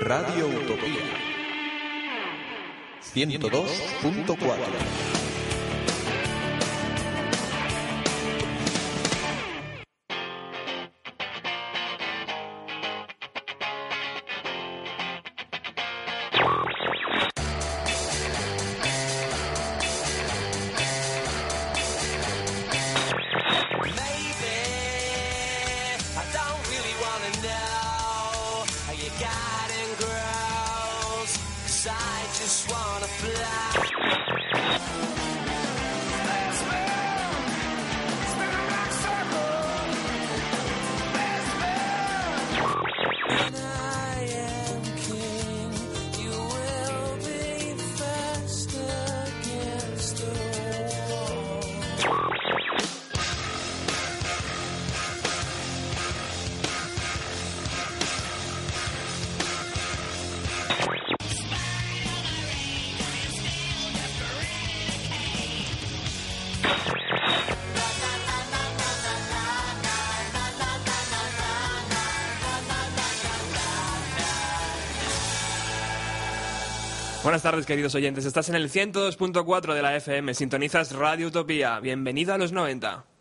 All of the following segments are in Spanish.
Radio Utopía. 102.4 queridos oyentes. Estás en el 102.4 de la FM. Sintonizas Radio Utopía. Bienvenido a los 90.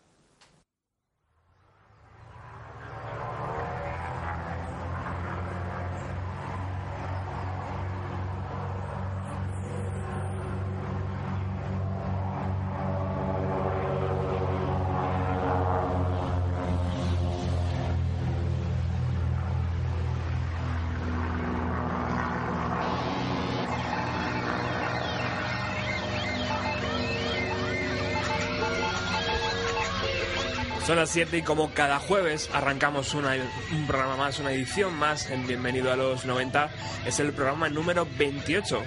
Son las 7 y como cada jueves arrancamos una- un programa más, una edición más en Bienvenido a los 90. Es el programa número 28.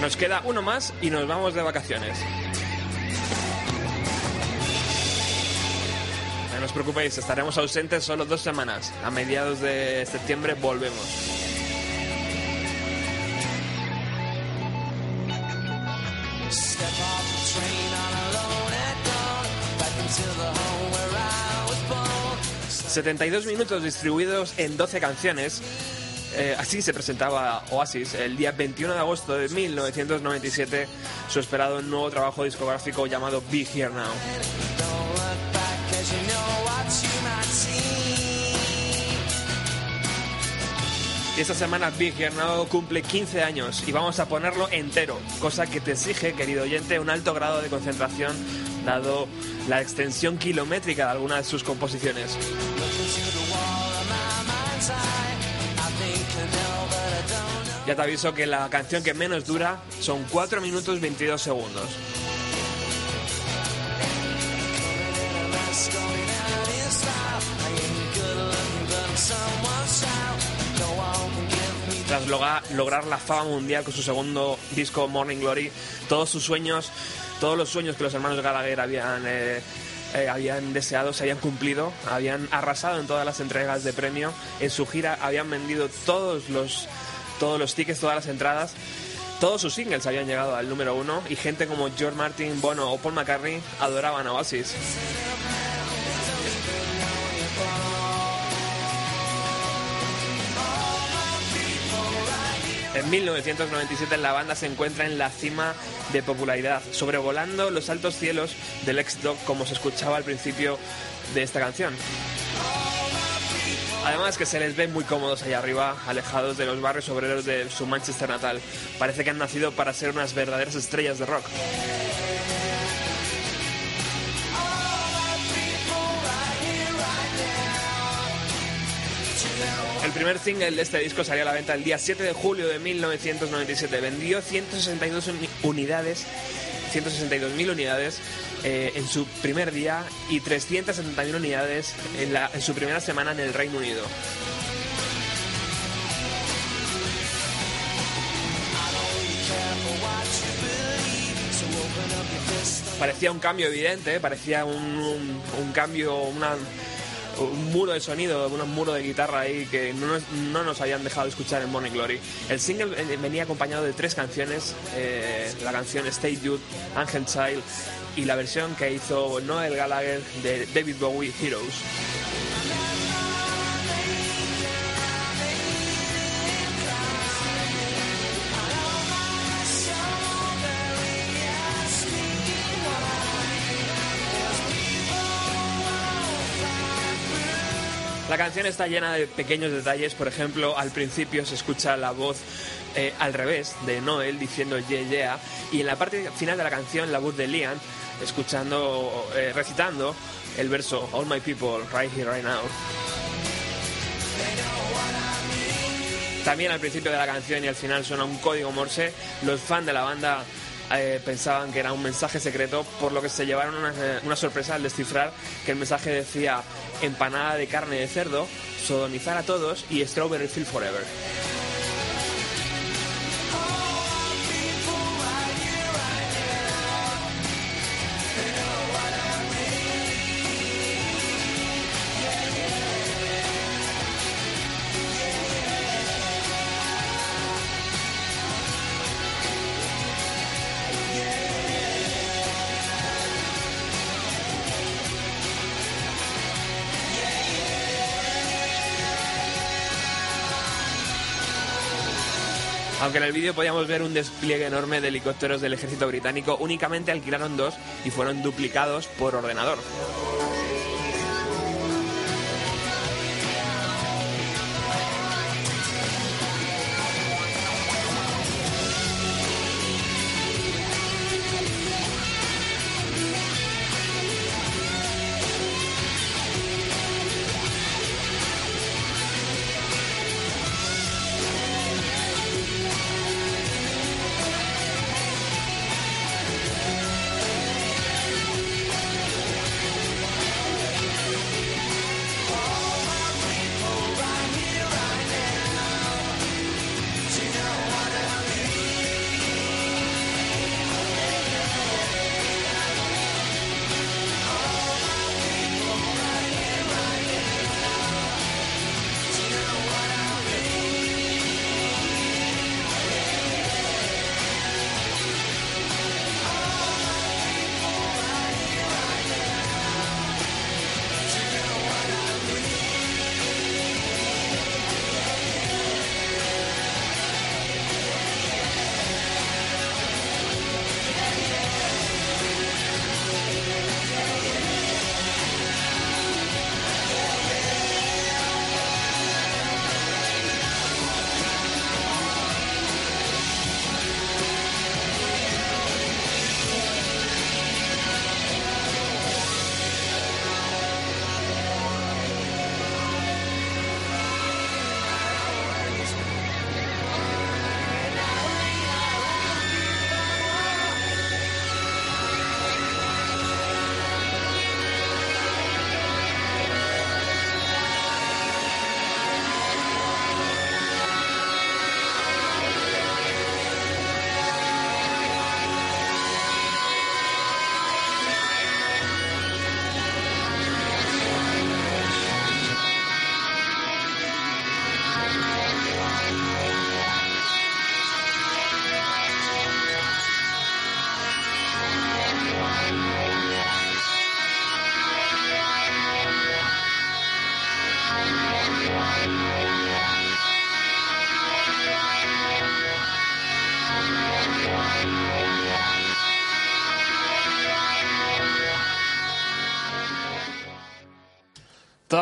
Nos queda uno más y nos vamos de vacaciones. No os preocupéis, estaremos ausentes solo dos semanas. A mediados de septiembre volvemos. 72 minutos distribuidos en 12 canciones. Eh, así se presentaba Oasis el día 21 de agosto de 1997, su esperado nuevo trabajo discográfico llamado Be Here Now. Y esta semana Here Now cumple 15 años y vamos a ponerlo entero, cosa que te exige, querido oyente, un alto grado de concentración dado la extensión kilométrica de algunas de sus composiciones. Ya te aviso que la canción que menos dura son 4 minutos 22 segundos. Tras lograr la fama mundial con su segundo disco Morning Glory, todos sus sueños, todos los sueños que los hermanos Gallagher habían, eh, eh, habían deseado se habían cumplido, habían arrasado en todas las entregas de premio, en su gira habían vendido todos los, todos los tickets, todas las entradas. Todos sus singles habían llegado al número uno y gente como George Martin, Bono o Paul McCartney adoraban a Oasis. En 1997 la banda se encuentra en la cima de popularidad, sobrevolando los altos cielos del ex-dog como se escuchaba al principio de esta canción. Además que se les ve muy cómodos allá arriba, alejados de los barrios obreros de su Manchester natal. Parece que han nacido para ser unas verdaderas estrellas de rock. El primer single de este disco salió a la venta el día 7 de julio de 1997. Vendió 162 uni- unidades, 162.000 unidades eh, en su primer día y 370.000 unidades en, la- en su primera semana en el Reino Unido. Parecía un cambio evidente, parecía un, un- un cambio, una, un muro de sonido, un muro de guitarra ahí que no nos, no nos habían dejado escuchar en Morning Glory. El single eh, venía acompañado de tres canciones, eh, la canción Stay Youth, Angel Child y la versión que hizo Noel Gallagher de David Bowie Heroes. La canción está llena de pequeños detalles, por ejemplo, al principio se escucha la voz eh, al revés de Noel diciendo yeah yeah y en la parte final de la canción la voz de Liam escuchando, eh, recitando el verso All my people right here right now. También al principio de la canción y al final suena un código Morse. Los fans de la banda eh, pensaban que era un mensaje secreto, por lo que se llevaron una, una, sorpresa al descifrar que el mensaje decía empanada de carne de cerdo, sodomizar a todos y strawberry field forever. Aunque en el vídeo podíamos ver un despliegue enorme de helicópteros del ejército británico, únicamente alquilaron dos y fueron duplicados por ordenador.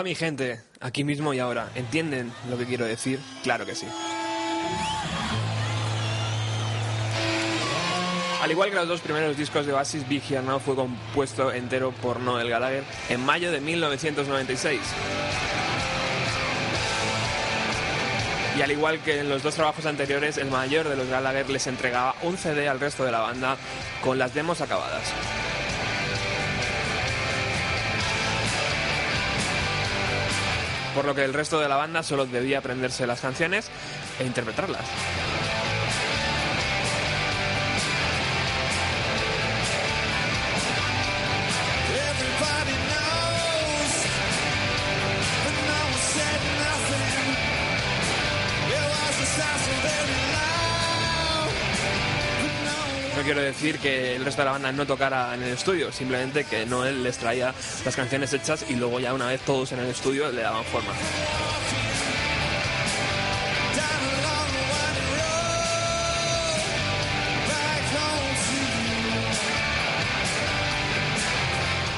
Mi gente, aquí mismo y ahora, ¿entienden lo que quiero decir? Claro que sí. Al igual que los dos primeros discos de Oasis, Big Here Now fue compuesto entero por Noel Gallagher en mayo de 1996. Y al igual que en los dos trabajos anteriores, el mayor de los Gallagher les entregaba un CD al resto de la banda con las demos acabadas. Por lo que el resto de la banda solo debía aprenderse las canciones e interpretarlas. Que el resto de la banda no tocara en el estudio, simplemente que Noel les traía las canciones hechas y luego ya una vez todos en el estudio le daban forma.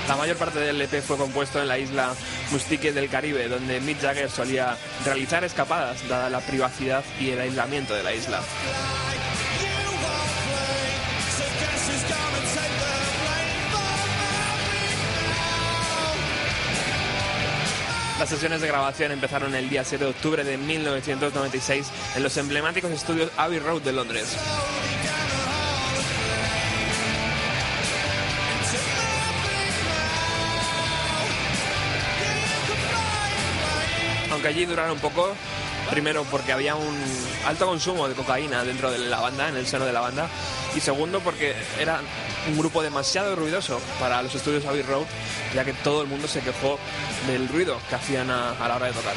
La mayor parte del EP fue compuesto en la isla Mustique del Caribe, donde Mick Jagger solía realizar escapadas, dada la privacidad y el aislamiento de la isla. Las sesiones de grabación empezaron el día 7 de octubre de 1996 en los emblemáticos estudios Abbey Road de Londres. Aunque allí duraron poco, primero porque había un alto consumo de cocaína dentro de la banda, en el seno de la banda, y segundo porque era un grupo demasiado ruidoso para los estudios Abbey Road, ya que todo el mundo se quejó del ruido que hacían a, a la hora de tocar.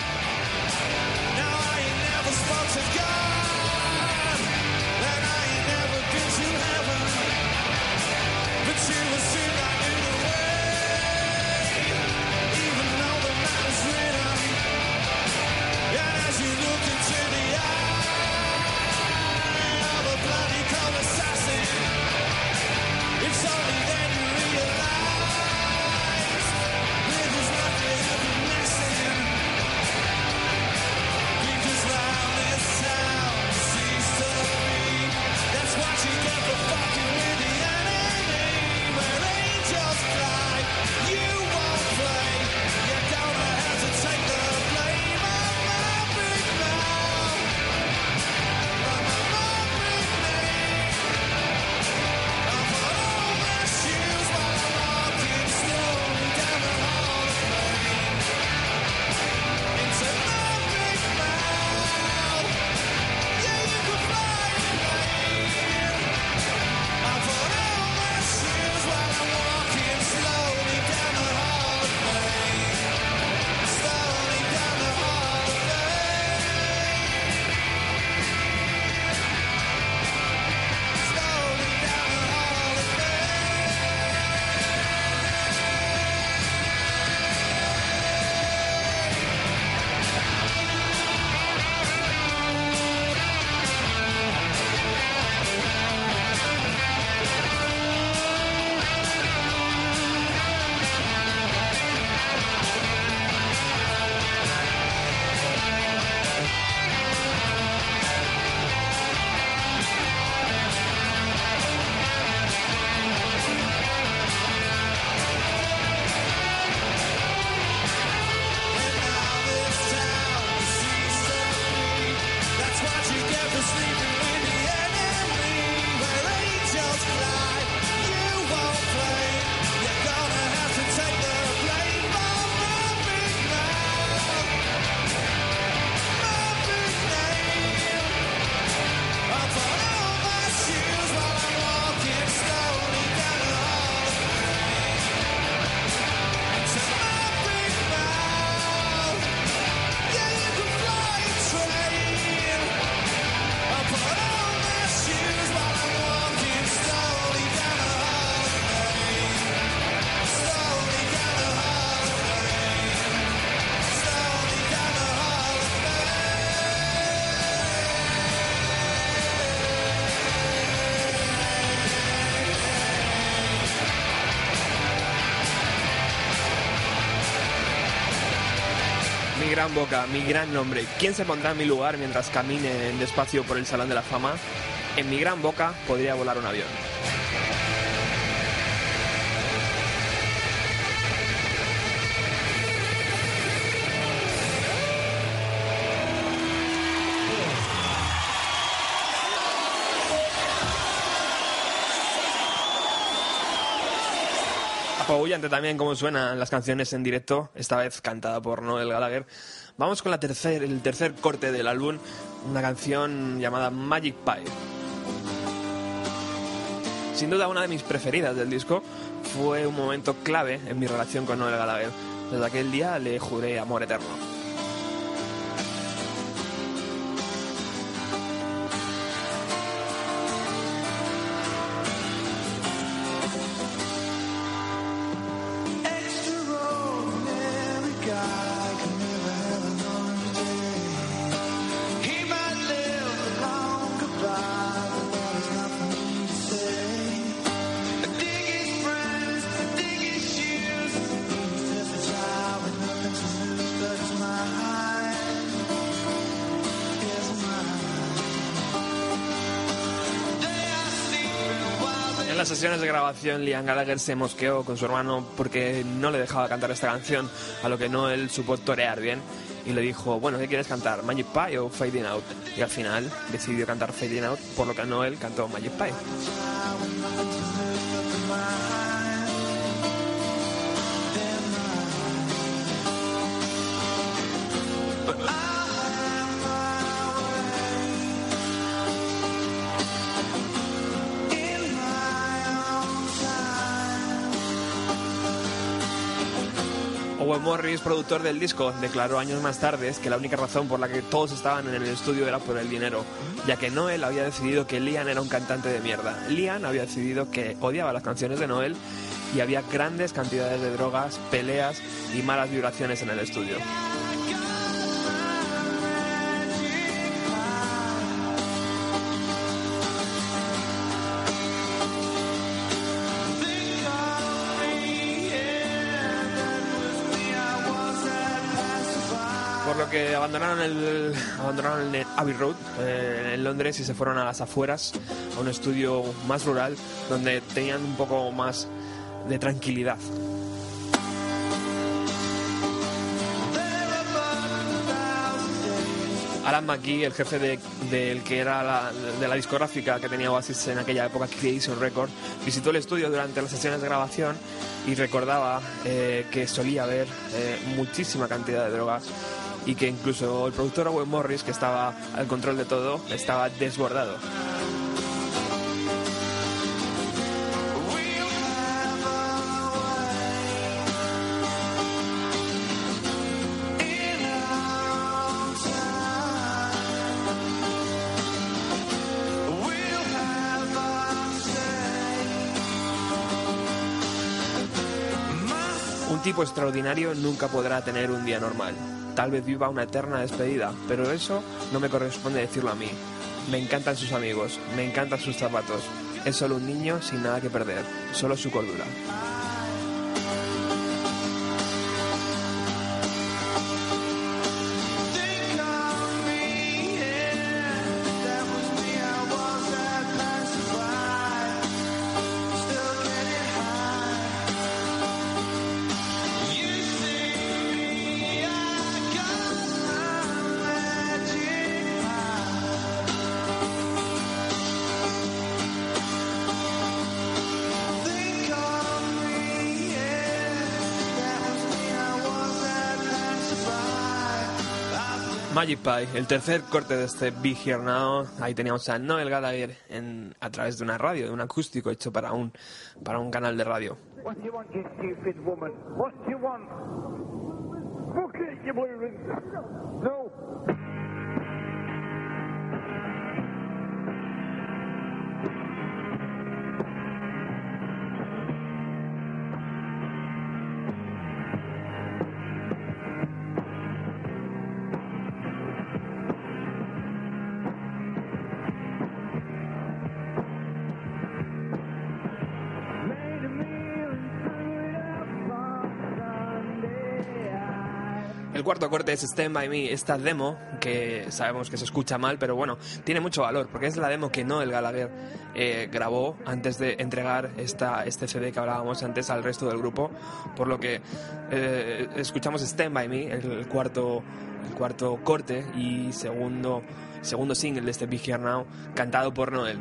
Gran boca, mi gran nombre. ¿Quién se pondrá en mi lugar mientras camine despacio por el Salón de la Fama? En mi gran boca podría volar un avión. Apabullante también como suenan las canciones en directo, esta vez cantada por Noel Gallagher. Vamos con la tercer, el tercer corte del álbum, una canción llamada Magic Pie. Sin duda una de mis preferidas del disco, fue un momento clave en mi relación con Noel Gallagher. Desde aquel día le juré amor eterno. Las sesiones de grabación, Liam Gallagher se mosqueó con su hermano porque no le dejaba cantar esta canción, a lo que Noel supo torear bien y le dijo, bueno, ¿qué quieres cantar? ¿Magic Pie o Fading Out? Y al final decidió cantar Fading Out, por lo que Noel cantó Magic Pie. Morris, productor del disco, declaró años más tarde que la única razón por la que todos estaban en el estudio era por el dinero, ya que Noel había decidido que Liam era un cantante de mierda. Liam había decidido que odiaba las canciones de Noel y había grandes cantidades de drogas, peleas y malas vibraciones en el estudio. Abandonaron el, abandonaron Abbey Road eh, en Londres y se fueron a las afueras, a un estudio más rural, donde tenían un poco más de tranquilidad. Alan McGee, el jefe de, la, discográfica que tenía Oasis en aquella época, Creation Record, visitó el estudio durante las sesiones de grabación y recordaba eh, que solía haber eh, muchísima cantidad de drogas y que incluso el productor Owen Morris, que estaba al control de todo, estaba desbordado. Un tipo extraordinario nunca podrá tener un día normal. Tal vez viva una eterna despedida, pero eso no me corresponde decirlo a mí. Me encantan sus amigos, me encantan sus zapatos. Es solo un niño sin nada que perder, solo su cordura. Magic Pie, el tercer corte de este Big Here Now. Ahí teníamos a Noel Gallagher a través de una radio, de un acústico hecho para un, para un canal de radio. What cuarto corte es Stand By Me, esta demo que sabemos que se escucha mal, pero bueno, tiene mucho valor porque es la demo que Noel Gallagher eh, grabó antes de entregar esta, este CD que hablábamos antes al resto del grupo, por lo que eh, escuchamos Stand By Me, el cuarto, el cuarto corte y segundo, segundo single de este Big Here Now, cantado por Noel.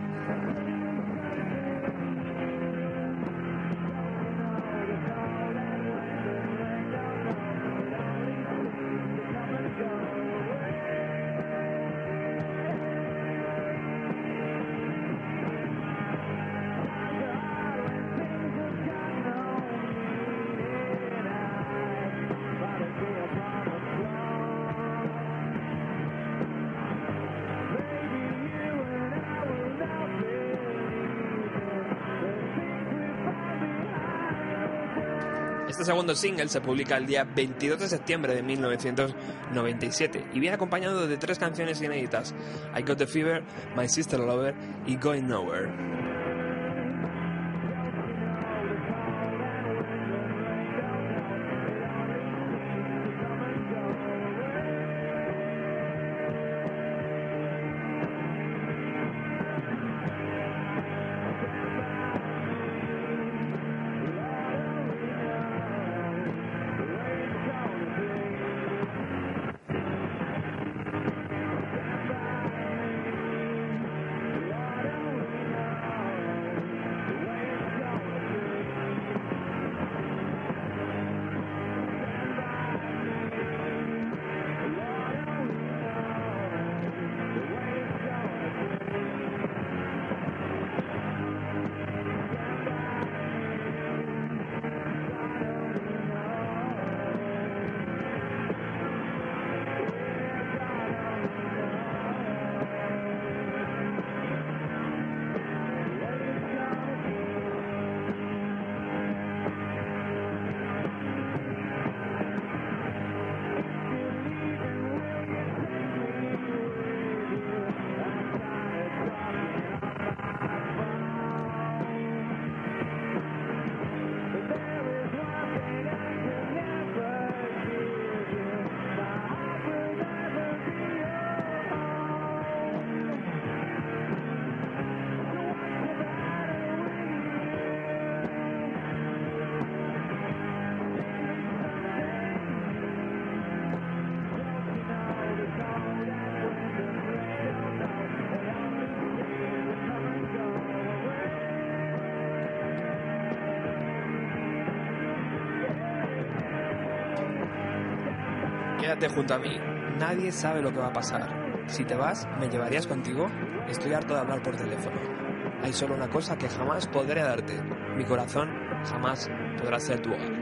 Segundo single se publica el día 22 de septiembre de 1997 y viene acompañado de tres canciones inéditas: I Got the Fever, My Sister Lover y Going Nowhere. Quédate junto a mí. Nadie sabe lo que va a pasar. Si te vas, ¿me llevarías contigo? Estoy harto de hablar por teléfono. Hay solo una cosa que jamás podré darte. Mi corazón jamás podrá ser tu hogar.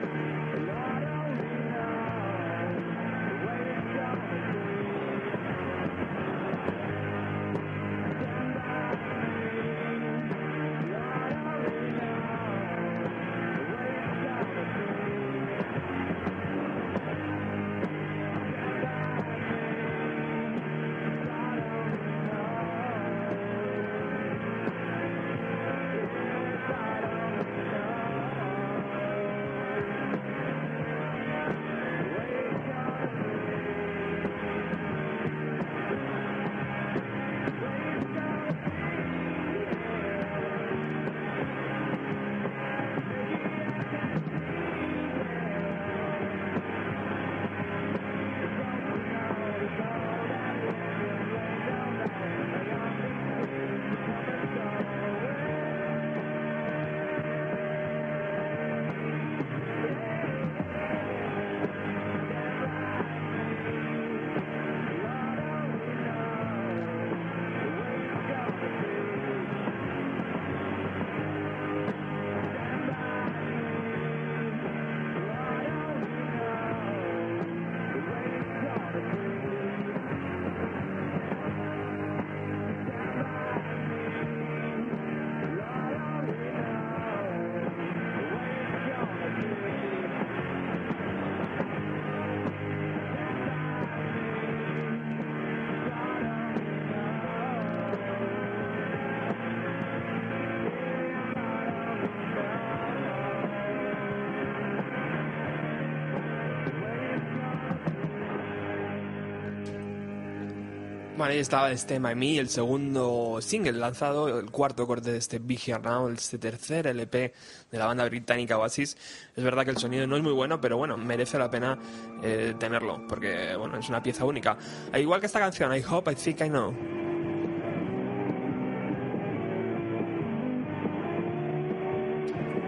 Ahí estaba este My Me, el segundo single lanzado, el cuarto corte de este Big Here Now, este tercer LP de la banda británica Oasis. Es verdad que el sonido no es muy bueno, pero bueno, merece la pena eh, tenerlo, porque bueno, es una pieza única. Al igual que esta canción, I Hope, I Think I Know.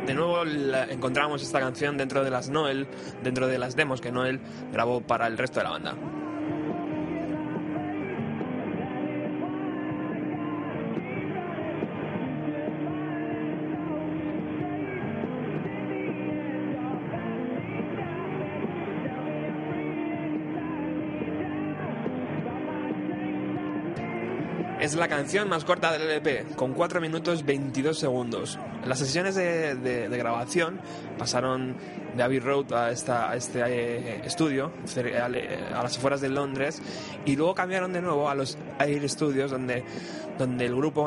De nuevo encontramos esta canción dentro de las Noel, dentro de las demos que Noel grabó para el resto de la banda. Es la canción más corta del LP, con 4 minutos 22 segundos. Las sesiones de, grabación pasaron de Abbey Road a, este eh, estudio, al- eh, a las afueras de Londres, y luego cambiaron de nuevo a los Air Studios, donde, donde el grupo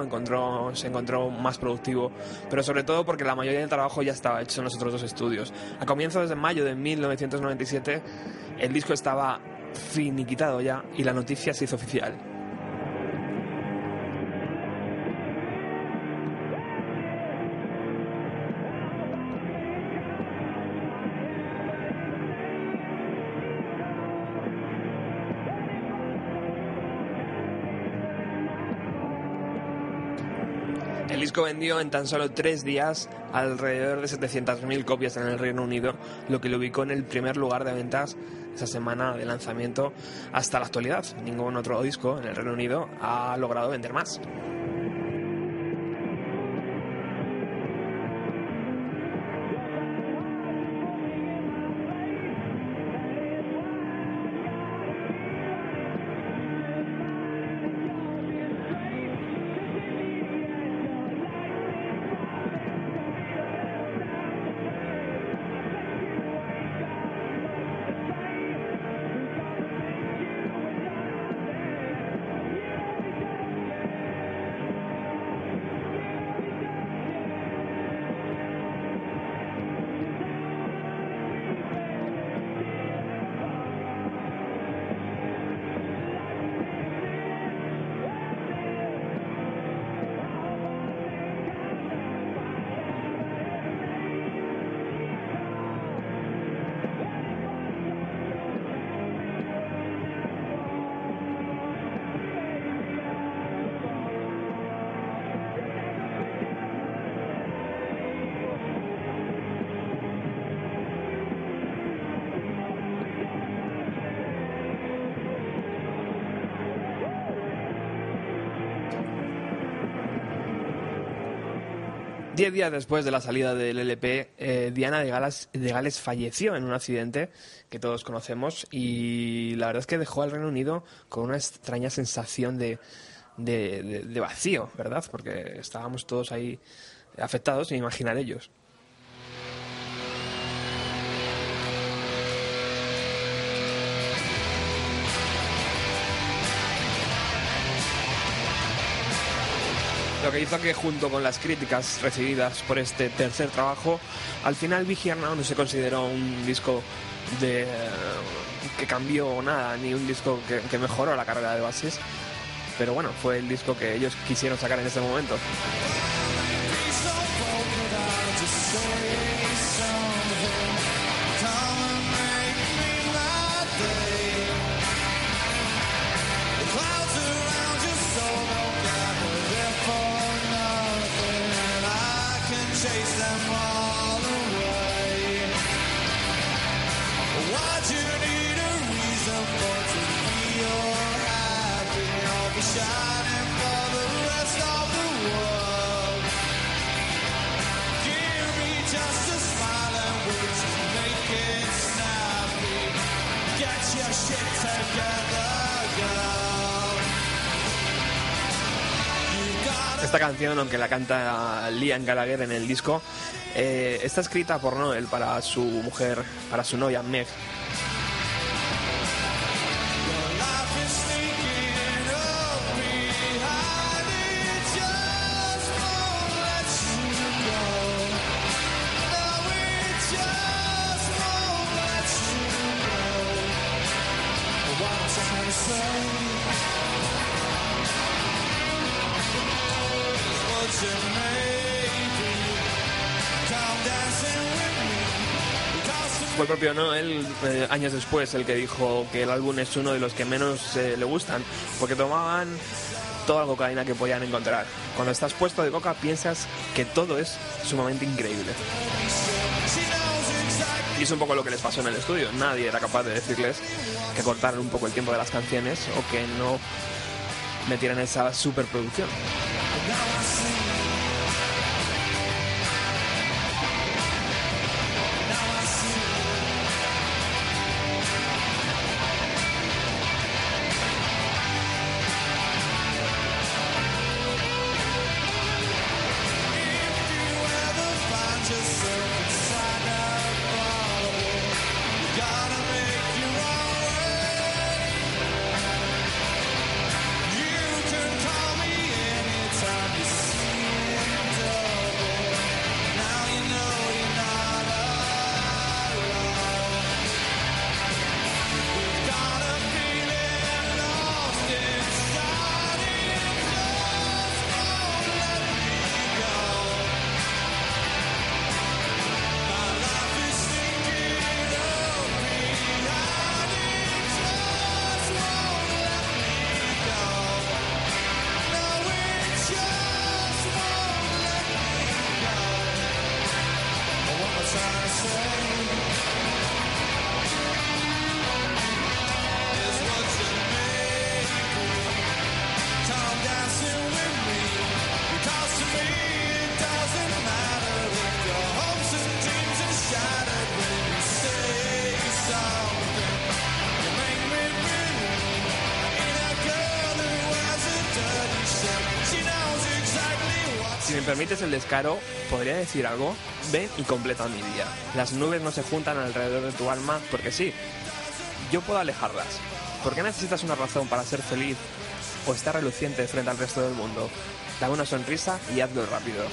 se encontró más productivo, pero sobre todo porque la mayoría del trabajo ya estaba hecho en los otros dos estudios. A comienzos de mayo de 1997, el disco estaba finiquitado ya y la noticia se hizo oficial. Disco vendió en tan solo tres días alrededor de 700.000 copias en el Reino Unido, lo que lo ubicó en el primer lugar de ventas esa semana de lanzamiento hasta la actualidad. Ningún otro disco en el Reino Unido ha logrado vender más. Diez días después de la salida del LP, eh, Diana de, Gales falleció en un accidente que todos conocemos y la verdad es que dejó al Reino Unido con una extraña sensación de- de- de vacío, ¿verdad? Porque estábamos todos ahí afectados, sin imaginar ellos. Lo que hizo que junto con las críticas recibidas por este tercer trabajo, al final Now no se consideró un disco de que cambió nada, ni un disco que, que mejoró la carrera de Oasis. Pero bueno, fue el disco que ellos quisieron sacar en ese momento. Canción, aunque la canta Liam Gallagher en el disco, eh, está escrita por Noel para su mujer, para su novia Meg. Propio Noel, eh, años después, el que dijo que el álbum es uno de los que menos eh, le gustan, porque tomaban toda la cocaína que podían encontrar. Cuando estás puesto de coca piensas que todo es sumamente increíble. Y es un poco lo que les pasó en el estudio. Nadie era capaz de decirles que cortaran un poco el tiempo de las canciones o que no metieran esa superproducción. El descaro, podría decir algo. Ven y completa mi día. Las nubes no se juntan alrededor de tu alma porque sí. Yo puedo alejarlas. ¿Por qué necesitas una razón para ser feliz o estar reluciente frente al resto del mundo? Dame una sonrisa y hazlo rápido.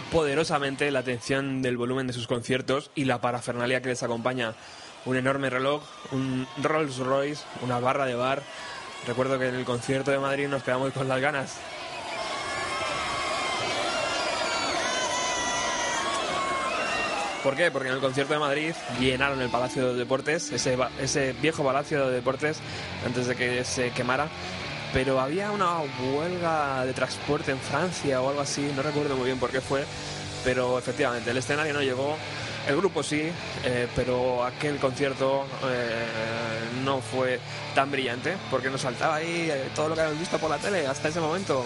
Poderosamente la atención del volumen de sus conciertos y la parafernalia que les acompaña. Un enorme reloj, un Rolls Royce, una barra de bar. Recuerdo que en el concierto de Madrid nos quedamos con las ganas. ¿Por qué? Porque en el concierto de Madrid llenaron el Palacio de Deportes, ese, ese viejo Palacio de Deportes, antes de que se quemara. Pero había una huelga de transporte en Francia o algo así, no recuerdo muy bien por qué fue, pero efectivamente el escenario no llegó, el grupo sí, eh, pero aquel concierto eh, no fue tan brillante, porque nos saltaba ahí eh, todo lo que habíamos visto por la tele hasta ese momento.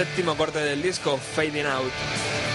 Séptimo corte del disco, Fading Out.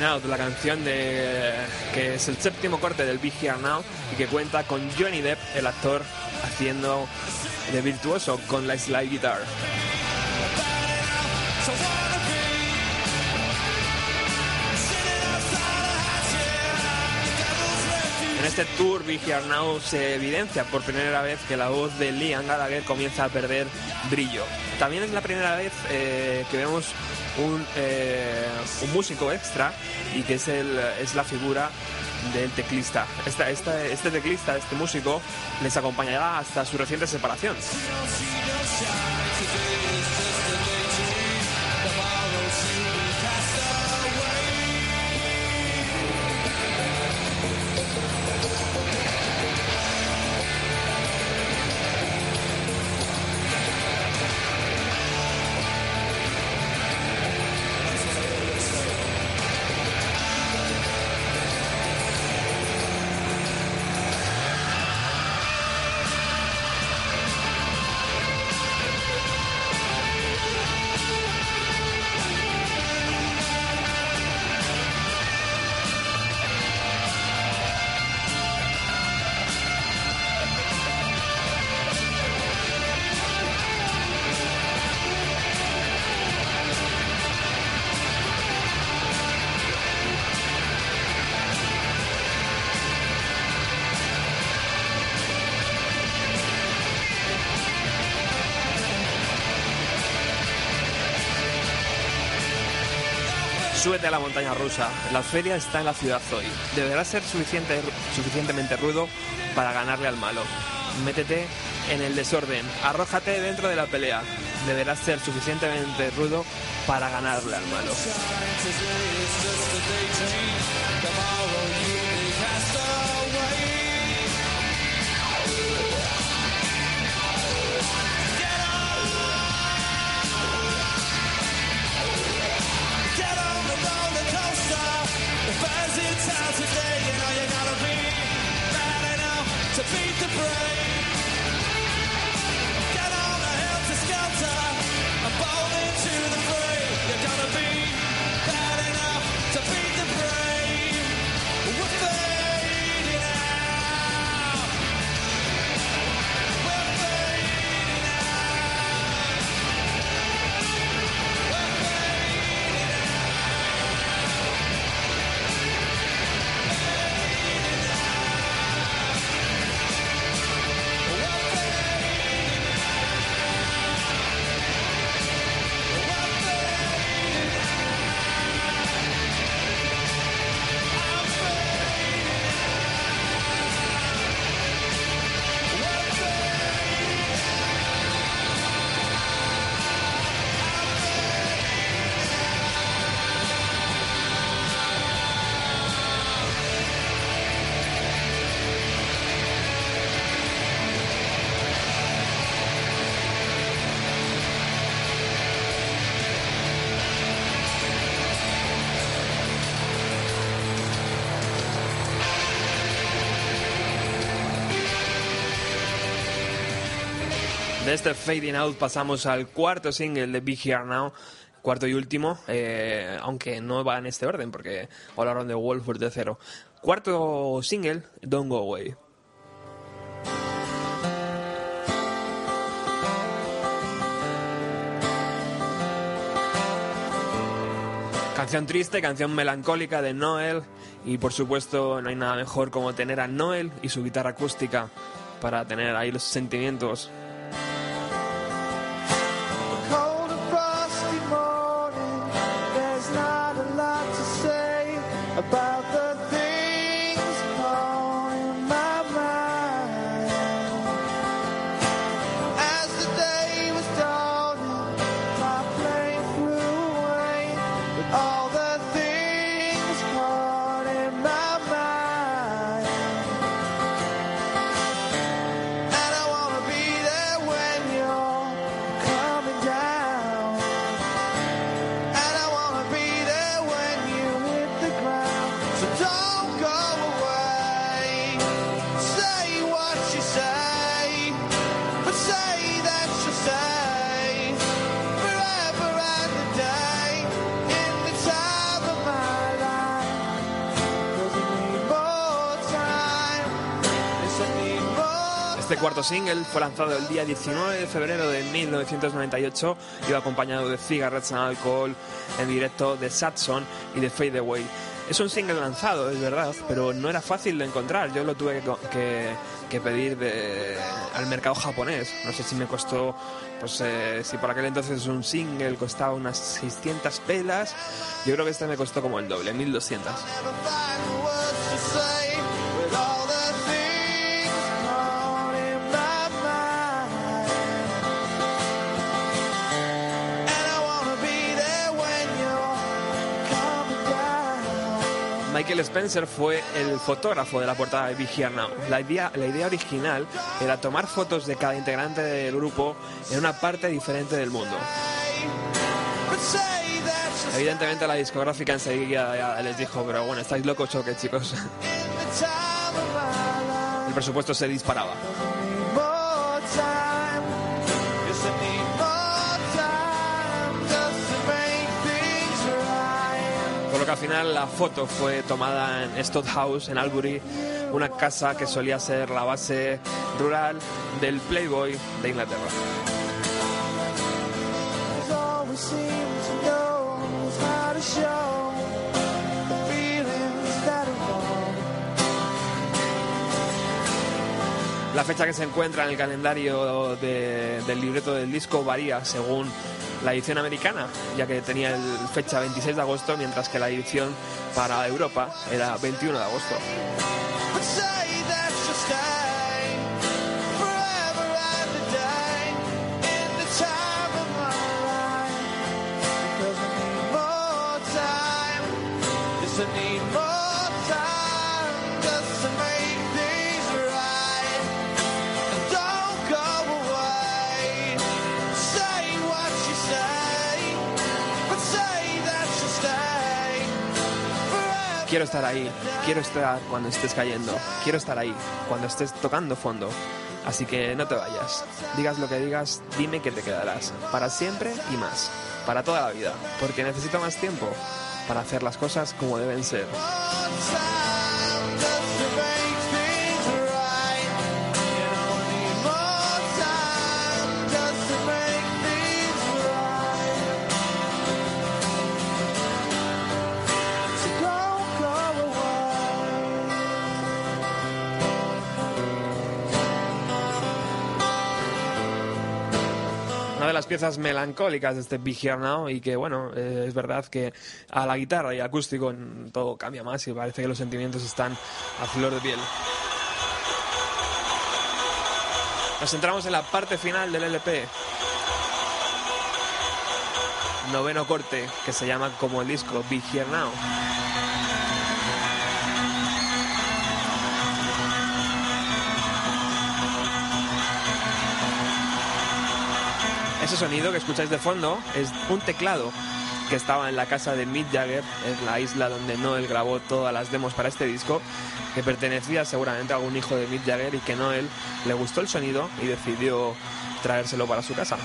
La canción de que es el séptimo corte del Big Here Now y que cuenta con Johnny Depp, el actor, haciendo de virtuoso con la slide guitar. En este tour Here Now se evidencia por primera vez que la voz de Liam Gallagher comienza a perder brillo. También es la primera vez eh, que vemos un, eh, un músico extra y que es, el, es la figura del teclista. Este teclista, este músico, les acompañará hasta su reciente separación. Súbete a la montaña rusa. La feria está en la ciudad hoy. Deberás ser suficiente, suficientemente rudo para ganarle al malo. Métete en el desorden. Arrójate dentro de la pelea. Deberás ser suficientemente rudo para ganarle al malo. The buzz in town today. You know you gotta be bad enough to beat the brain. De este Fading Out pasamos al cuarto single de Be Here Now, cuarto y último, eh, aunque no va en este orden porque hablaron de Wolf de cero. Cuarto single, Don't Go Away. Canción triste, canción melancólica de Noel y por supuesto no hay nada mejor como tener a Noel y su guitarra acústica para tener ahí los sentimientos Este cuarto single fue lanzado el día 19 de febrero de 1998. Iba acompañado de Cigarettes and Alcohol en directo de Satson y de Fade Away. Es un single lanzado, es verdad, pero no era fácil de encontrar. Yo lo tuve que- que pedir de- al mercado japonés. No sé si me costó, pues eh, si por aquel entonces un single costaba unas 600 pelas, yo creo que este me costó como el doble, 1200. Michael Spencer fue el fotógrafo de la portada de Be. La idea, la idea original era tomar fotos de cada integrante del grupo en una parte diferente del mundo. Evidentemente la discográfica enseguida les dijo, pero bueno, ¿estáis locos o chicos? El presupuesto se disparaba. Por lo que al final la foto fue tomada en Stott House, en Albury, una casa que solía ser la base rural del Playboy de Inglaterra. La fecha que se encuentra en el calendario de- del libreto del disco varía según la edición americana, ya que tenía el fecha 26 de agosto, mientras que la edición para Europa era 21 de agosto. Quiero estar ahí, quiero estar cuando estés cayendo, quiero estar ahí cuando estés tocando fondo. Así que no te vayas, digas lo que digas, dime que te quedarás, para siempre y más, para toda la vida, porque necesito más tiempo para hacer las cosas como deben ser. Las piezas melancólicas de este Big Here Now y que, bueno, eh, es verdad que a la guitarra y acústico todo cambia más y parece que los sentimientos están a flor de piel. Nos centramos en la parte final del LP. Noveno corte, que se llama como el disco Big Here Now. Sonido que escucháis de fondo es un teclado que estaba en la casa de Mick Jagger, en la isla donde Noel grabó todas las demos para este disco, que pertenecía seguramente a algún hijo de Mick Jagger y que Noel le gustó el sonido y decidió traérselo para su casa.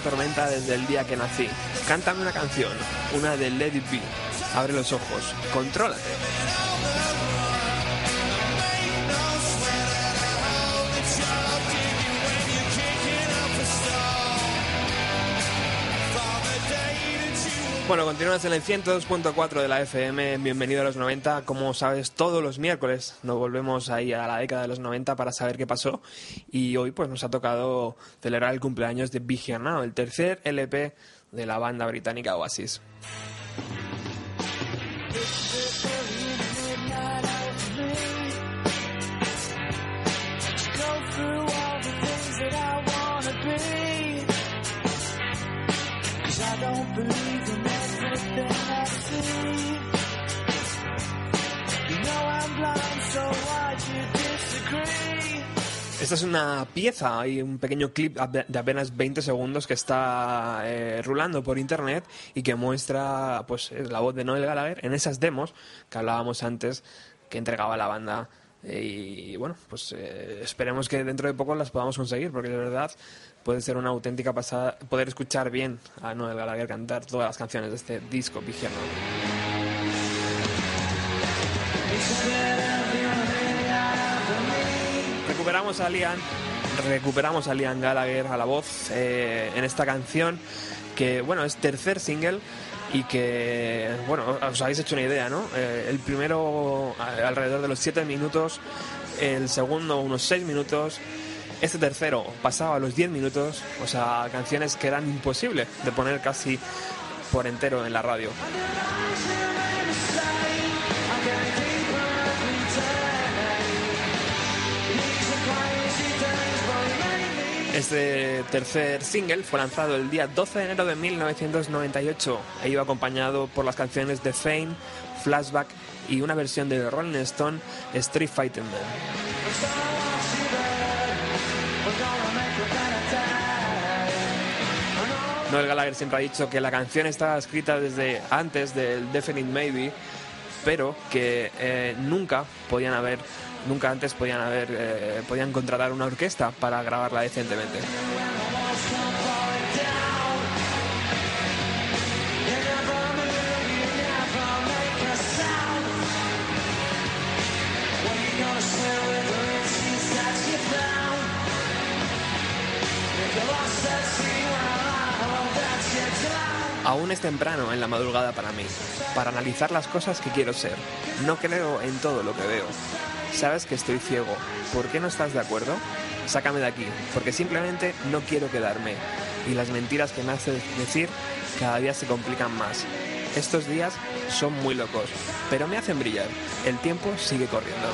Tormenta desde el día que nací. Cántame una canción, una de Let It Be. Abre los ojos, contrólate. Bueno, continúas en el 102.4 de la FM. Bienvenido a los 90. Como sabes, todos los miércoles nos volvemos ahí a la década de los 90 para saber qué pasó. Y hoy pues nos ha tocado celebrar el cumpleaños de Big Now, el tercer LP de la banda británica Oasis. I. Esta es una pieza y un pequeño clip de apenas 20 segundos que está eh, rulando por internet y que muestra pues eh, la voz de Noel Gallagher en esas demos que hablábamos antes que entregaba la banda. Eh, y bueno, pues eh, esperemos que dentro de poco las podamos conseguir, porque de verdad puede ser una auténtica pasada poder escuchar bien a Noel Gallagher cantar todas las canciones de este disco vigierno. Recuperamos a Liam, recuperamos a Liam Gallagher a la voz eh, en esta canción que, bueno, es tercer single y que, bueno, os habéis hecho una idea, ¿no? Eh, el primero a- alrededor de los 7 minutos, el segundo unos 6 minutos, este tercero pasaba los 10 minutos, o sea, canciones que eran imposibles de poner casi por entero en la radio. Este tercer single fue lanzado el día 12 de enero de 1998 e iba acompañado por las canciones de Fame, Flashback y una versión de Rolling Stone, Street Fighting Man. Noel Gallagher siempre ha dicho que la canción estaba escrita desde antes del Definite Maybe, pero que eh, nunca podían haber, nunca antes podían haber, eh, podían contratar una orquesta para grabarla decentemente. Aún es temprano en la madrugada para mí, para analizar las cosas que quiero ser. No creo en todo lo que veo. Sabes que estoy ciego. ¿Por qué no estás de acuerdo? Sácame de aquí, porque simplemente no quiero quedarme. Y las mentiras que me haces decir cada día se complican más. Estos días son muy locos, pero me hacen brillar. El tiempo sigue corriendo.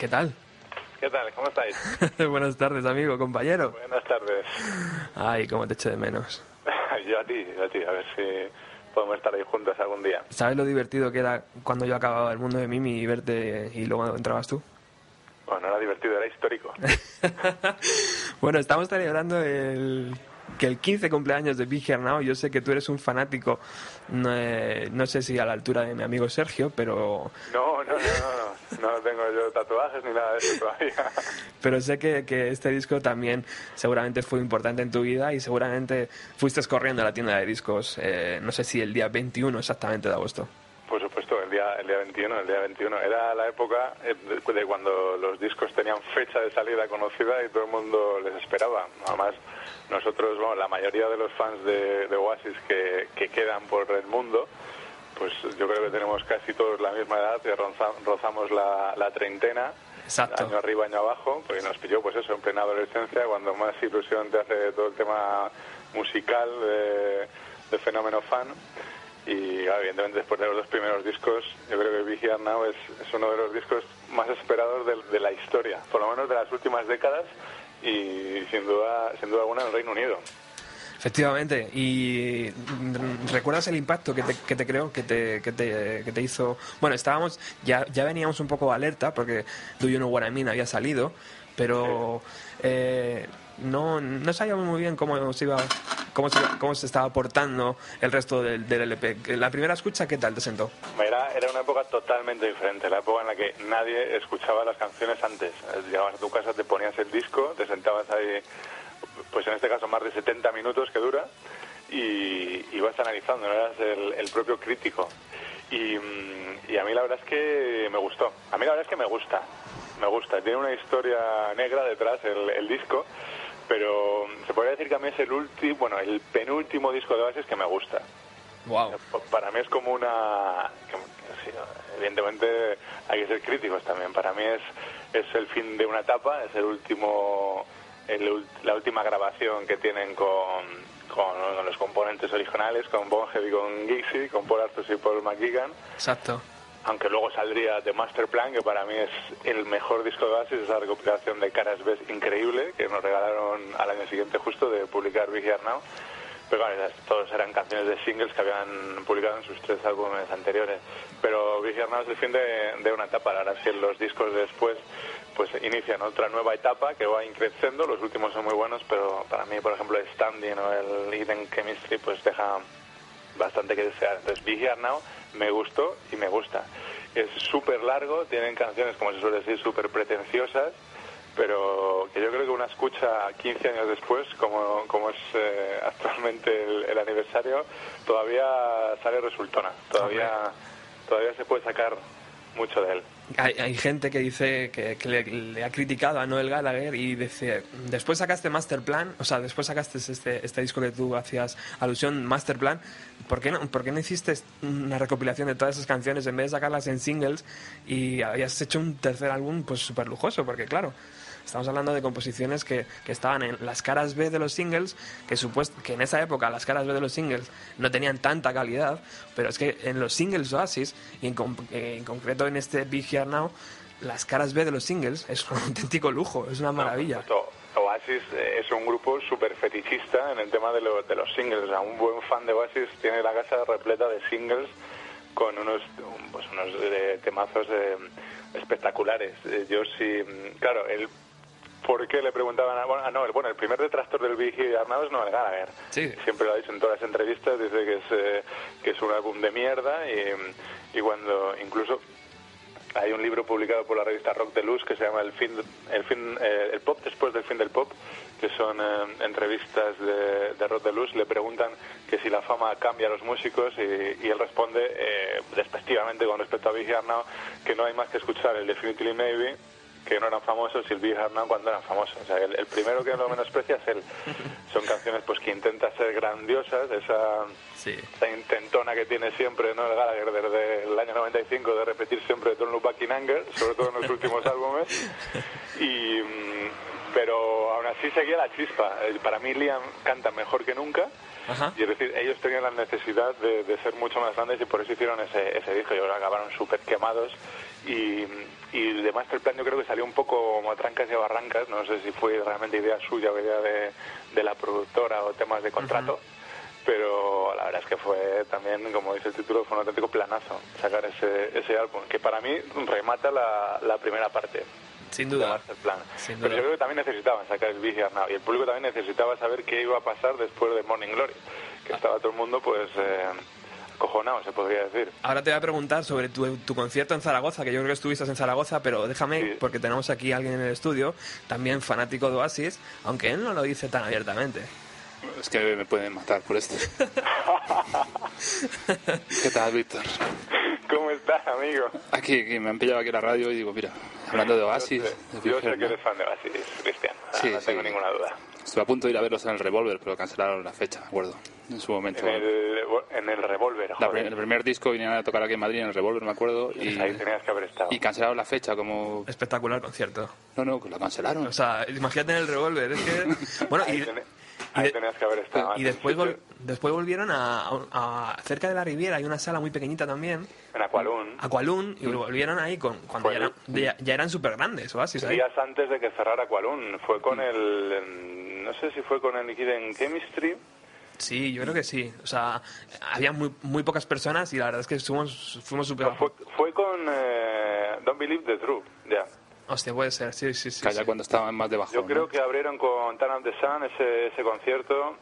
¿Qué tal? ¿qué tal? ¿Cómo estáis? Buenas tardes, amigo, compañero. Buenas tardes. Ay, cómo te echo de menos. Yo a ti, yo a ti, a ver si podemos estar ahí juntos algún día. ¿Sabes lo divertido que era cuando yo acababa el mundo de Mimi y verte y luego entrabas tú? Bueno, era divertido, era histórico. bueno, estamos celebrando el que el 15 cumpleaños de Big Hair Now. Yo sé que tú eres un fanático, no, eh, no sé si a la altura de mi amigo Sergio, pero, No, no, no, no, no, tengo yo tatuajes ni nada de eso todavía. pero sé que, que este disco también seguramente fue importante en tu vida y seguramente fuiste corriendo a la tienda de discos, eh, no sé si el día 21 exactamente de agosto. Por supuesto, el día el día 21, el día 21. Era la época eh, de, de cuando los discos tenían fecha de salida conocida y todo el mundo les esperaba. Además, nosotros, bueno, la mayoría de los fans de, de Oasis que, que quedan por el mundo, pues yo creo que tenemos casi todos la misma edad, que rozamos la, la treintena, Exacto. año arriba, año abajo, porque nos pilló pues eso, en plena adolescencia, cuando más ilusión te hace todo el tema musical de, de fenómeno fan. Y claro, evidentemente después de los dos primeros discos, yo creo que Big Here Now es, es uno de los discos más esperados de, de la historia, por lo menos de las últimas décadas y sin duda, sin duda alguna en el Reino Unido. Efectivamente, y mm, ¿recuerdas el impacto que te, que te creó, que te, que, te, que te hizo? Bueno, estábamos, ya, ya veníamos un poco alerta porque Do You Know What I Mean había salido, pero eh, no, no sabíamos muy bien cómo se iba, cómo se, cómo se estaba portando el resto del, del LP. La primera escucha, ¿qué tal te sentó? Era, era una época totalmente diferente, la época en la que nadie escuchaba las canciones antes. Eh, Llegabas a tu casa, te ponías el disco, te sentabas ahí, pues en este caso más de 70 minutos que dura, y ibas analizando, no eras el, el propio crítico. Y, mm, y a mí la verdad es que me gustó. A mí la verdad es que me gusta, me gusta. Tiene una historia negra detrás el, el disco, pero se podría decir que a mí es el último, bueno, el penúltimo disco de Oasis que me gusta. Wow. Para mí es como una... evidentemente hay que ser críticos también. Para mí es, es el fin de una etapa, es el último, el la última grabación que tienen con, con, con los componentes originales, con Bonhead y con Gixie, con Paul Arthur y Paul McGuigan. Exacto. Aunque luego saldría The Master Plan, que para mí es el mejor disco de Oasis, esa recopilación de caras B increíble, que nos regalaron al año siguiente justo de publicar Big Now. Pero bueno, esas todos eran canciones de singles que habían publicado en sus tres álbumes anteriores. Pero Big Here Now es el fin de, una etapa. Ahora sí, los discos después pues inician otra nueva etapa que va increciendo. Los últimos son muy buenos, pero para mí, por ejemplo, Standing o el Hidden Chemistry pues deja bastante que desear. Entonces, Big Now me gustó y me gusta. Es súper largo, tienen canciones, como se suele decir, súper pretenciosas, pero que yo creo que una escucha 15 años después, como, como es eh, actualmente el, el aniversario, todavía sale resultona. Todavía, todavía se puede sacar mucho de él. Hay, gente que dice que, que le, le ha criticado a Noel Gallagher y dice, después sacaste Master Plan, o sea, después sacaste este, este disco que tú hacías alusión, Master Plan, ¿por qué, no, ¿por qué no hiciste una recopilación de todas esas canciones en vez de sacarlas en singles y habías hecho un tercer álbum pues súper lujoso? Porque claro, estamos hablando de composiciones que, que estaban en las caras B de los singles, que, supuest- que en esa época las caras B de los singles no tenían tanta calidad, pero es que en los singles Oasis, y en, en concreto en este Big Here Now, las caras B de los singles es un auténtico lujo, es una maravilla. Esto, Oasis eh, es un grupo súper fetichista en el tema de, lo- de los singles. O sea, un buen fan de Oasis tiene la casa repleta de singles con unos, un- pues unos eh, temazos eh, espectaculares. Yo sí, mm, claro, el por qué le preguntaban a, bueno, ah, no, el, bueno, el primer detractor del Big Hit Arnau es Noel Gallagher. Sí. Siempre lo ha dicho en todas las entrevistas, dice que es, eh, que es un álbum de mierda y, y cuando incluso hay un libro publicado por la revista Rock de Luz que se llama El fin, el fin, eh, el pop después del fin del pop, que son eh, entrevistas de, de Rock de Luz. Le preguntan que si la fama cambia a los músicos y, y él responde eh, despectivamente con respecto a Big Arnau que no hay más que escuchar el Definitely Maybe que no eran famosos y el Big cuando eran famosos. O sea, el, el primero que lo menosprecia es él. Son canciones pues que intenta ser grandiosas, esa Sí. esa intentona que tiene siempre ¿no? el Gallagher desde el año 95 de repetir siempre Don't Look Back in Anger, sobre todo en los últimos álbumes. Y, mm, pero aún así seguía la chispa. Eh, Para mí Liam canta mejor que nunca. Ajá. Y es decir, ellos tenían la necesidad de, de ser mucho más grandes y por eso hicieron ese, ese disco. Y ahora acabaron súper quemados. Y, y de Master Plan yo creo que salió un poco como a trancas y a barrancas. No sé si fue realmente idea suya o idea de, de la productora o temas de contrato. Pero la verdad es que fue también, como dice el título, fue un auténtico planazo sacar ese, ese álbum, que para mí remata la, la primera parte Sin de duda. Master Plan. Sin Pero duda. yo creo que también necesitaban sacar el Here Now y el público también necesitaba saber qué iba a pasar después de Morning Glory, que estaba todo el mundo pues eh, acojonado, se podría decir. Ahora te voy a preguntar sobre tu, tu concierto en Zaragoza, que yo creo que estuviste en Zaragoza, pero déjame, Sí. porque tenemos aquí a alguien en el estudio, también fanático de Oasis, aunque él no lo dice tan abiertamente. Es que me pueden matar por esto. ¿Qué tal, Víctor? ¿Cómo estás? amigo? Aquí, aquí, me han pillado aquí la radio y digo, mira, hablando de Oasis, Yo sé, yo que eres fan de Oasis, Cristian. Ah, Sí, no sí. tengo ninguna duda. Estuve a punto de ir a verlos en el Revolver, pero cancelaron la fecha, me acuerdo, en su momento. En el, en el Revolver, joder. el primer disco vinieron a tocar aquí en Madrid, en el Revolver, me acuerdo, y, Ahí tenías que haber estado. y cancelaron la fecha, como... Espectacular concierto. No, no, que la cancelaron. O sea, imagínate en el revólver, es que... Bueno, y ahí de- tenías que haber estado. y después, vol- después volvieron a, a- Cerca de la Riviera hay una sala muy pequeñita también, En Aqualun. Aqualun, y volvieron ahí con, cuando ya eran, ya, ya eran súper grandes, Oasis, ahí. Días antes de que cerrara Aqualun. Fue con el... en- No sé si fue con el Hidden Chemistry. Sí, yo creo que sí. O sea, había muy, muy pocas personas y la verdad es que fuimos, fuimos súper... No, fue, fue con eh, Don't Believe the Truth, ya. Hostia, puede ser, sí, sí, sí. Calla sí. cuando estaban más debajo. Yo ¿no? creo que abrieron con Turn Up the Sun ese, ese concierto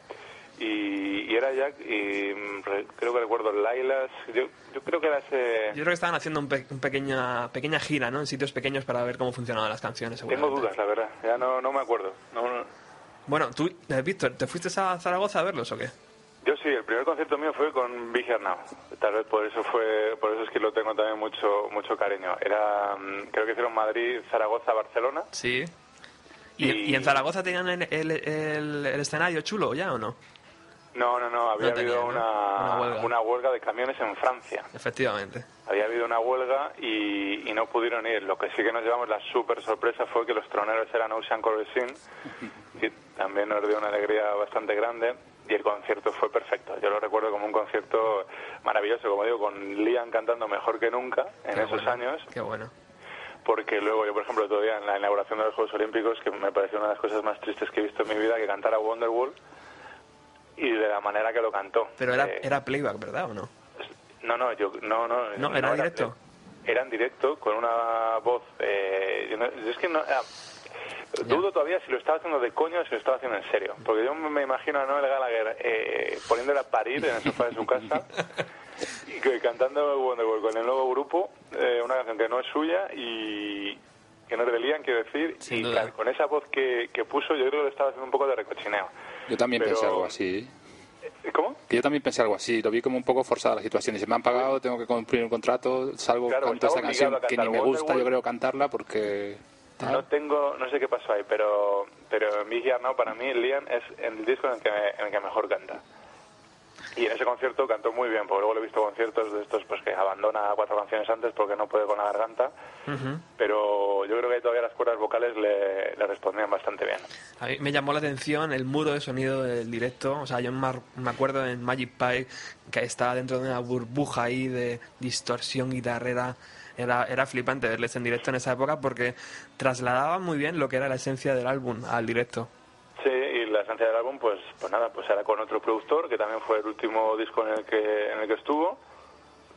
y, y era Jack y mm, re- creo que recuerdo Lailas. Yo, yo creo que era ese... Yo creo que estaban haciendo un, pe- un pequeña, pequeña gira, ¿no? En sitios pequeños para ver cómo funcionaban las canciones, Tengo dudas, la verdad. Ya no, no me acuerdo. No, no. Bueno, tú, eh, Víctor, ¿te fuiste a Zaragoza a verlos o qué? Yo sí, el primer concierto mío fue con Big Now. Tal vez por eso fue, por eso es que lo tengo también mucho, mucho cariño. Era, mm, creo que hicieron Madrid, Zaragoza, Barcelona. Sí. ¿Y, Y- y en Zaragoza tenían el, el- el- el escenario chulo ya o no? No, no, no, había No tenía, habido ¿no? una, huelga. una huelga de camiones en Francia. Efectivamente. Había habido una huelga y, y no pudieron ir. Lo que sí que nos llevamos la súper sorpresa fue que los troneros eran Ocean Corresin, y también nos dio una alegría bastante grande. Y el concierto fue perfecto. Yo lo recuerdo como un concierto maravilloso, como digo, con Liam cantando mejor que nunca en Qué esos bueno, años. Qué bueno. Porque luego yo, por ejemplo, todavía en la inauguración de los Juegos Olímpicos, que me pareció una de las cosas más tristes que he visto en mi vida, que cantara Wonderwall y de la manera que lo cantó. Pero era, Eh, era playback, ¿verdad o no? no, no, yo, no, no. No, ¿era directo? Era en directo, con una voz... Eh, yo no- yo es que no... dudo todavía si lo estaba haciendo de coño o si lo estaba haciendo en serio. Porque yo me imagino a Noel Gallagher eh, poniéndola a parir en el sofá de su casa y que- cantando Wonderwall con el nuevo grupo, eh, una canción que no es suya y que no le Liam, quiero decir, Sin y duda. claro, con esa voz que, que puso yo creo que lo estaba haciendo un poco de recochineo. Yo también Pero- pensé algo así. ¿Cómo? Que yo también pensé algo así. Lo vi como un poco forzada la situación. Dice, me han pagado, tengo que cumplir un contrato, salgo, Claro, canto esta canción que ni me gusta, yo creo, cantarla porque... No tengo, no sé qué pasó ahí, pero, pero en Big Now para mí Liam es el disco en el que, en el que mejor canta. Y en ese concierto cantó muy bien, porque luego le he visto conciertos de estos pues que abandona cuatro canciones antes porque no puede con la garganta, pero yo creo que todavía las cuerdas vocales le, le respondían bastante bien. A mí me llamó la atención el muro de sonido del directo. O sea, yo me acuerdo en Magic Pie que estaba dentro de una burbuja ahí de distorsión guitarrera. Era, era flipante verles en directo en esa época porque trasladaban muy bien lo que era la esencia del álbum al directo. Del álbum, pues, pues nada, pues era con otro productor, que también fue el último disco en el que, en el que estuvo,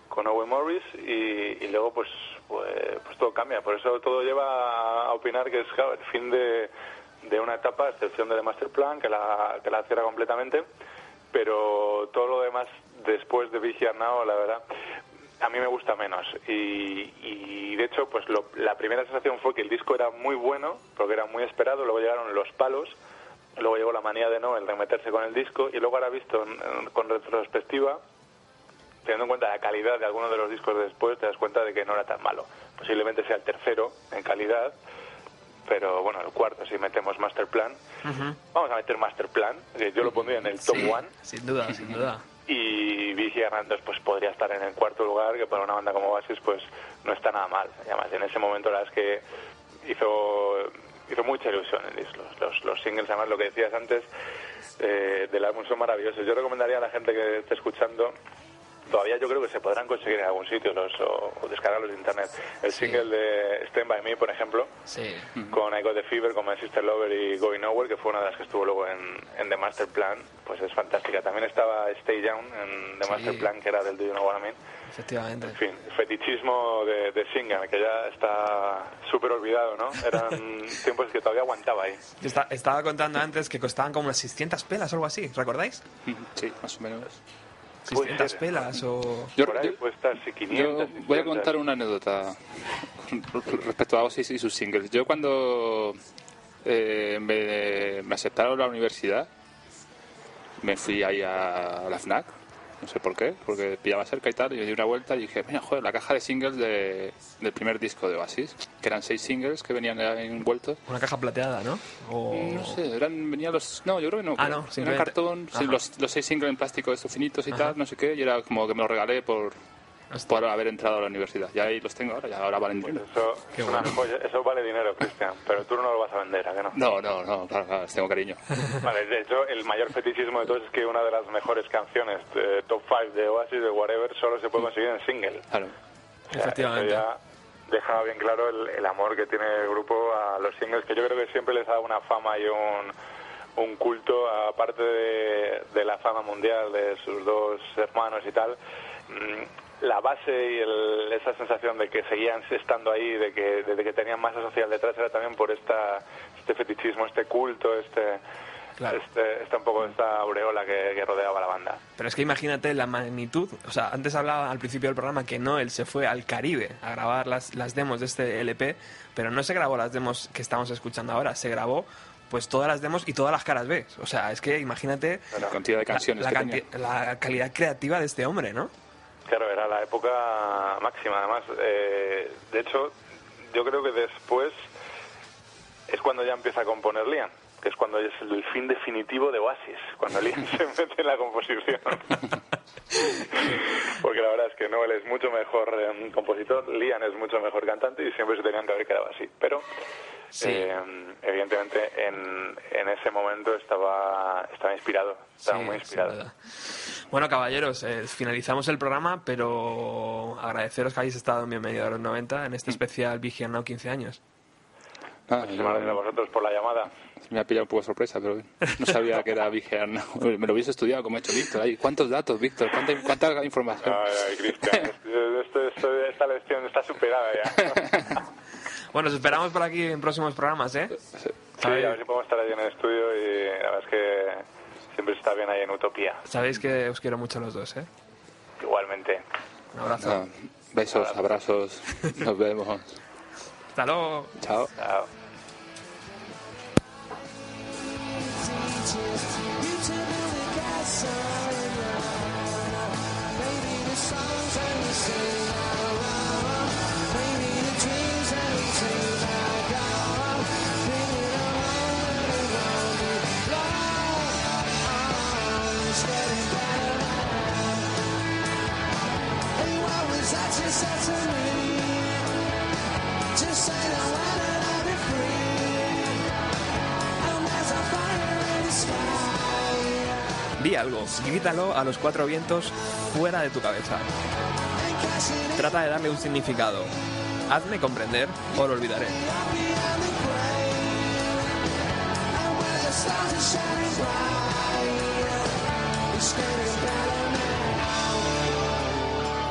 con Owen Morris, y, luego pues, pues, pues todo cambia. Por eso todo lleva a opinar que es el fin de, de una etapa, excepción de The Master Plan, que la, que la cierra completamente, pero todo lo demás después de Big Now, la verdad, a mí me gusta menos. Y, y, de hecho, pues lo- la primera sensación fue que el disco era muy bueno, porque era muy esperado, luego llegaron los palos, luego llegó la manía de no, el remeterse con el disco, y luego ahora visto con retrospectiva, teniendo en cuenta la calidad de algunos de los discos de después, te das cuenta de que no era tan malo. Posiblemente sea el tercero en calidad, pero bueno, el cuarto si metemos Master Plan. Vamos a meter Master Plan, yo lo pondría en el top Sí, one. Sin duda, sin duda. Y Vicky Hernandez pues podría estar en el cuarto lugar, que para una banda como Oasis pues no está nada mal. Y además en ese momento la verdad es que hizo, hizo mucha ilusión el disco. Los, los, los singles, además lo que decías antes eh, del álbum son maravillosos. Yo recomendaría a la gente que esté escuchando todavía yo creo que se podrán conseguir en algún sitio los, o, o descargarlos de internet. El single de Stand By Me, por ejemplo, Sí. con I Got The Fever, con My Sister Lover y Going Nowhere, que fue una de las que estuvo luego en, en The Master Plan, pues es fantástica. También estaba Stay Down en The Sí. Master Plan, que era del Do You Know What I Mean. Efectivamente. En fin, fetichismo de, de Singer, que ya está súper olvidado, ¿no? Eran tiempos que todavía aguantaba ahí. Estaba contando antes que costaban como unas 600 pelas o algo así, ¿recordáis? Sí, más o menos. 600 ser. pelas o... Yo, Por ahí yo- puede estar, si 500, yo voy a 600. contar una anécdota respecto a Oasis y sus singles. Yo cuando eh, me, me aceptaron a la universidad, me fui ahí a la FNAC no sé por qué, porque pillaba cerca y tal, y me di una vuelta y dije, mira, joder, la caja de singles de, del primer disco de Oasis, que eran seis singles que venían envueltos. Una caja plateada, ¿no? O... No sé, eran, venían los... No, yo creo que no. Ah, no, simplemente- cartón, los, los seis singles en plástico estos finitos y Ajá. tal, no sé qué, y era como que me los regalé por. Por haber entrado a la universidad. Y ahí los tengo ahora, ya ahora valen dinero. Eso, Qué es una bueno. joya. Eso vale dinero, Cristian, pero tú no lo vas a vender, ¿a que no? No, no, no, claro, claro, tengo cariño. Vale, de hecho, el mayor fetichismo de todos es que una de las mejores canciones de top 5 de Oasis, de Whatever, solo se puede conseguir en single. Claro. O sea, Efectivamente. ya deja bien claro el, el amor que tiene el grupo a los singles, que yo creo que siempre les ha dado una fama y un, un culto, aparte de, de la fama mundial de sus dos hermanos y tal. La base y el- esa sensación de que seguían estando ahí, de que, de que tenían masa social detrás, era también por esta, este fetichismo, este culto, este, Claro. este, esta un poco esta aureola que, que rodeaba la banda. Pero es que imagínate la magnitud. O sea, antes hablaba al principio del programa que Noel se fue al Caribe a grabar las, las demos de este LP, pero no se grabó las demos que estamos escuchando ahora, se grabó pues todas las demos y todas las caras B. O sea, es que imagínate La cantidad de canciones la, que canti- tenía. la calidad creativa de este hombre, ¿no? Claro, era la época máxima. Además, eh, de hecho, yo creo que después es cuando ya empieza a componer Liam, que es cuando es el fin definitivo de Oasis, cuando Liam se mete en la composición. Porque la verdad es que Noel es mucho mejor eh, compositor, Liam es mucho mejor cantante y siempre se tenían que haber quedado así. Pero, Sí. eh, evidentemente, en, en ese momento estaba, estaba inspirado, estaba Sí, muy inspirado. Bueno, caballeros, eh, finalizamos el programa, pero agradeceros que hayáis estado en Bienvenido a los 90 en este especial Vigian Now 15 años. Nada, Muchísimas gracias a vosotros por la llamada. me ha pillado un poco sorpresa, pero no sabía que era Vigear. no. Me lo hubiese estudiado como ha hecho Víctor. Ay, ¿Cuántos datos, Víctor? ¿Cuánta, cuánta información? Ay, ay, Cristian, esto- esto- esto- esta lección está superada ya. Bueno, os esperamos por aquí en próximos programas, ¿eh? Sí, a ver si podemos estar ahí en el estudio y la verdad es que siempre está bien ahí en Utopía. Sabéis que os quiero mucho a los dos, ¿eh? Igualmente. Un abrazo. Ah, besos, abrazos, nos vemos. Hasta luego. Chao. Chao. Algo, grítalo a los cuatro vientos fuera de tu cabeza. Trata de darle un significado. Hazme comprender o lo olvidaré.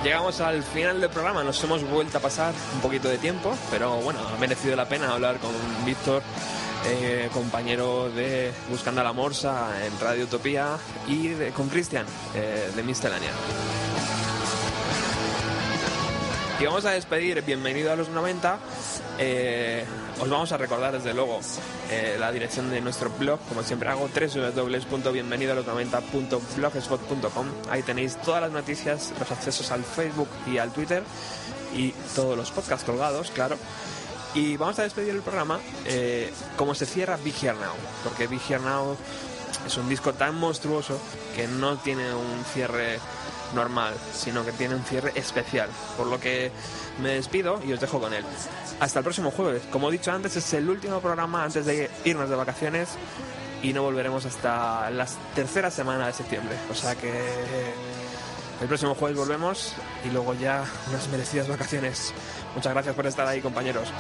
Llegamos al final del programa, nos hemos vuelto a pasar un poquito de tiempo, pero bueno, ha merecido la pena hablar con Víctor, eh, compañero de Buscando a la Morsa en Radio Utopía, y con Cristian, eh, de Miscelánea. Y vamos a despedir, bienvenido a los 90. Eh, os vamos a recordar desde luego eh, la dirección de nuestro blog, como siempre hago, www.bienvenidoalos90.blogspot.com. Ahí tenéis todas las noticias, los accesos al Facebook y al Twitter y todos los podcasts colgados, claro. Y vamos a despedir el programa eh, como se cierra Big Here Now, porque Big Here Now es un disco tan monstruoso que no tiene un cierre normal, sino que tiene un cierre especial. Por lo que me despido y os dejo con él. Hasta el próximo jueves. Como he dicho antes, es el último programa antes de irnos de vacaciones y no volveremos hasta la tercera semana de septiembre. O sea que el próximo jueves volvemos y luego ya unas merecidas vacaciones. Muchas gracias por estar ahí, compañeros.